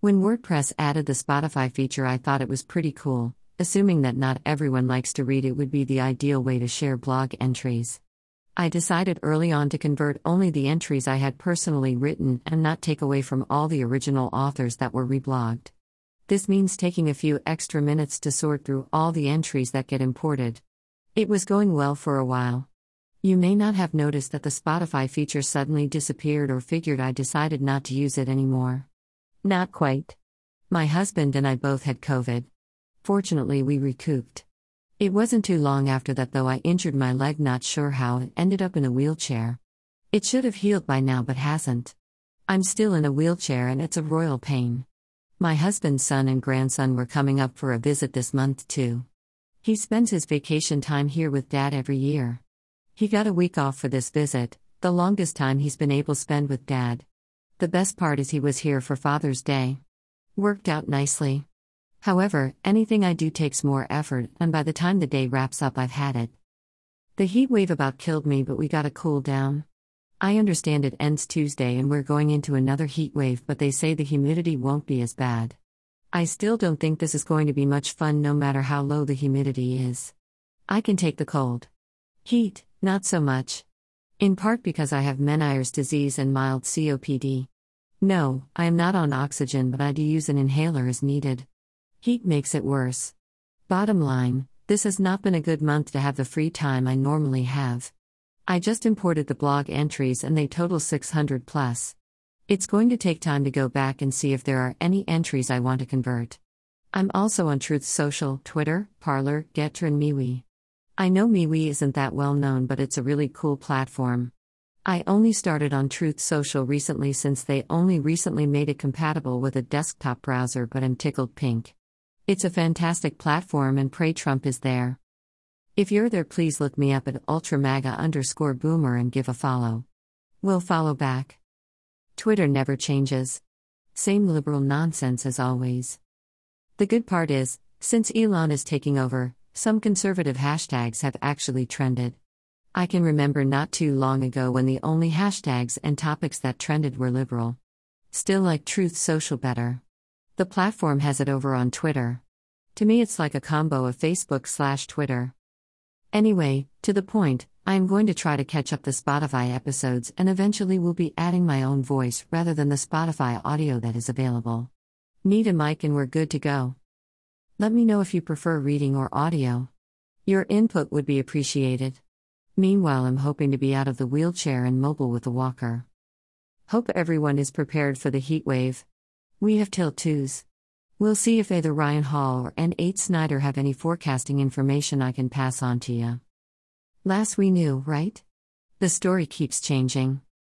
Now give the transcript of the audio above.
When WordPress added the Spotify feature, I thought it was pretty cool, assuming that not everyone likes to read, it would be the ideal way to share blog entries. I decided early on to convert only the entries I had personally written and not take away from all the original authors that were reblogged. This means taking a few extra minutes to sort through all the entries that get imported. It was going well for a while. You may not have noticed that the Spotify feature suddenly disappeared or figured I decided not to use it anymore. Not quite. My husband and I both had COVID. Fortunately, we recouped. It wasn't too long after that, though, I injured my leg, not sure how, and ended up in a wheelchair. It should have healed by now, but hasn't. I'm still in a wheelchair and it's a royal pain. My husband's son and grandson were coming up for a visit this month, too. He spends his vacation time here with dad every year. He got a week off for this visit, the longest time he's been able to spend with dad. The best part is he was here for Father's Day. Worked out nicely. However, anything I do takes more effort, and by the time the day wraps up, I've had it. The heat wave about killed me, but we got to cool down. I understand it ends Tuesday and we're going into another heat wave, but they say the humidity won't be as bad. I still don't think this is going to be much fun no matter how low the humidity is. I can take the cold. Heat, not so much. In part because I have Meniere's disease and mild COPD. No, I am not on oxygen, but I do use an inhaler as needed. Heat makes it worse. Bottom line, this has not been a good month to have the free time I normally have. I just imported the blog entries and they total 600 plus. It's going to take time to go back and see if there are any entries I want to convert. I'm also on Truth Social, Twitter, Parler, Gettr, and MeWe. I know MeWe isn't that well known, but it's a really cool platform. I only started on Truth Social recently since they only recently made it compatible with a desktop browser, but I'm tickled pink. It's a fantastic platform and pray Trump is there. If you're there, please look me up at ultramaga underscore boomer and give a follow. We'll follow back. Twitter never changes. Same liberal nonsense as always. The good part is, since Elon is taking over, some conservative hashtags have actually trended. I can remember not too long ago when the only hashtags and topics that trended were liberal. Still like Truth Social better. The platform has it over on Twitter. To me, it's like a combo of Facebook slash Twitter. Anyway, to the point, I am going to try to catch up the Spotify episodes and eventually will be adding my own voice rather than the Spotify audio that is available. Need a mic and we're good to go. Let me know if you prefer reading or audio. Your input would be appreciated. Meanwhile, I'm hoping to be out of the wheelchair and mobile with a walker. Hope everyone is prepared for the heat wave. We have till twos. We'll see if either Ryan Hall or N8 Snyder have any forecasting information I can pass on to you. Last we knew, right? The story keeps changing.